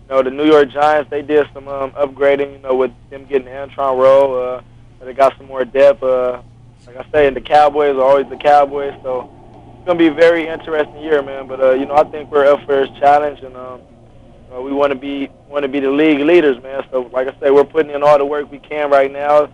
C: you know, the New York Giants they did some um, upgrading. You know, with them getting Antrel Rolle, uh, they got some more depth. Uh, like I say, and the Cowboys are always the Cowboys, so it's to be a very interesting year, man. But uh, you know, I think we're up for this challenge, and um, you know, we want to be want to be the league leaders, man. So like I say, we're putting in all the work we can right now.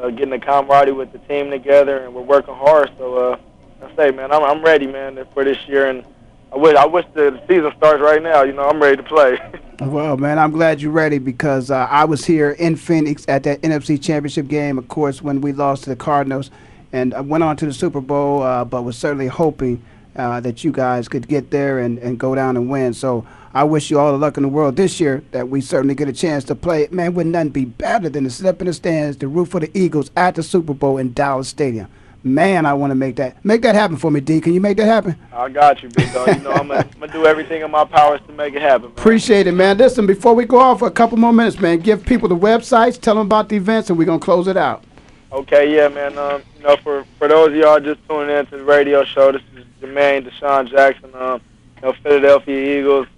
C: Uh, getting the camaraderie with the team together, and we're working hard. So, uh, I say, man, I'm, I'm ready, man, for this year, and I wish I wish the season starts right now. You know, I'm ready to play.
B: well, man, I'm glad you're ready because uh, I was here in Phoenix at that NFC Championship game, of course, when we lost to the Cardinals, and I went on to the Super Bowl, uh, but was certainly hoping uh, that you guys could get there and, and go down and win. So I wish you all the luck in the world this year that we certainly get a chance to play. Man, wouldn't nothing be better than to sit up in the stands, the roof for the Eagles at the Super Bowl in Dallas Stadium. Man, I want to make that make that happen for me, D. Can you make that happen?
C: I got you, big dog. You know I'm gonna, do everything in my powers to make it happen. Man.
B: Appreciate it, man. Listen, before we go off for a couple more minutes, man, give people the websites, tell them about the events, and we're gonna close it out.
C: Okay, yeah, man. Um, you know, for for those of y'all just tuning in to the radio show, this is the man DeSean Jackson, um, you know, Philadelphia Eagles,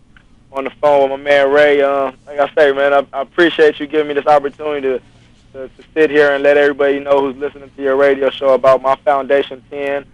C: on the phone with my man Ray. Um, like I say, man, I, I appreciate you giving me this opportunity to to, to sit here and let everybody know who's listening to your radio show about my Foundation 10.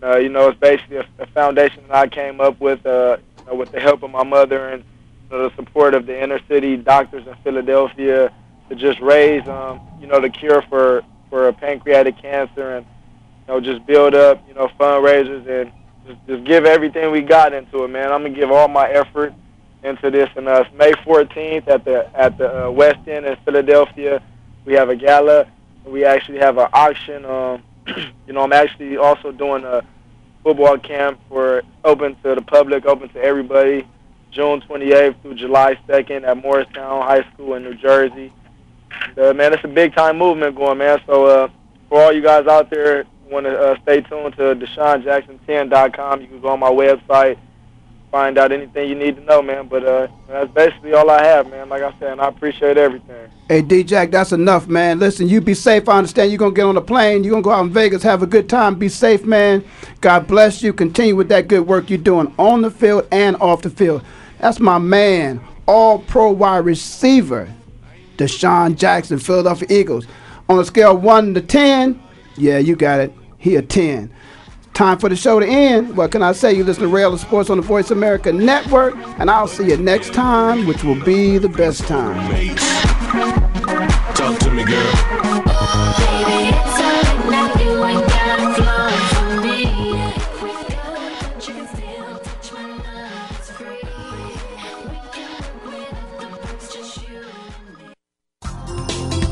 C: Uh, you know, it's basically a, a foundation that I came up with uh, you know, with the help of my mother and you know, the support of the inner city doctors in Philadelphia to just raise, um, you know, the cure for, for pancreatic cancer and, you know, just build up, you know, fundraisers and just, just give everything we got into it, man. I'm going to give all my effort into this. And uh, it's May 14th at the, at the uh, West End in Philadelphia. We have a gala. We actually have an auction. Um, you know, I'm actually also doing a football camp for open to the public, open to everybody. June 28th through July 2nd at Morristown High School in New Jersey. uh, man, it's a big time movement going, man. So uh, for all you guys out there, want to uh, stay tuned to DeSeanJackson10.com. You can go on my website, find out anything you need to know, man. But uh, that's basically all I have, man. Like I said, I appreciate everything.
B: Hey, D Jack, that's enough, man. Listen, you be safe. I understand you're going to get on a plane. You're going to go out in Vegas, have a good time. Be safe, man. God bless you. Continue with that good work you're doing on the field and off the field. That's my man, all pro wide receiver, DeSean Jackson, Philadelphia Eagles. On a scale of 1 to 10, yeah, you got it. He a 10. Time for the show to end. What can I say? You listen to Rail of Sports on the Voice America Network, and I'll see you next time, which will be the best time.
A: Talk to me, girl.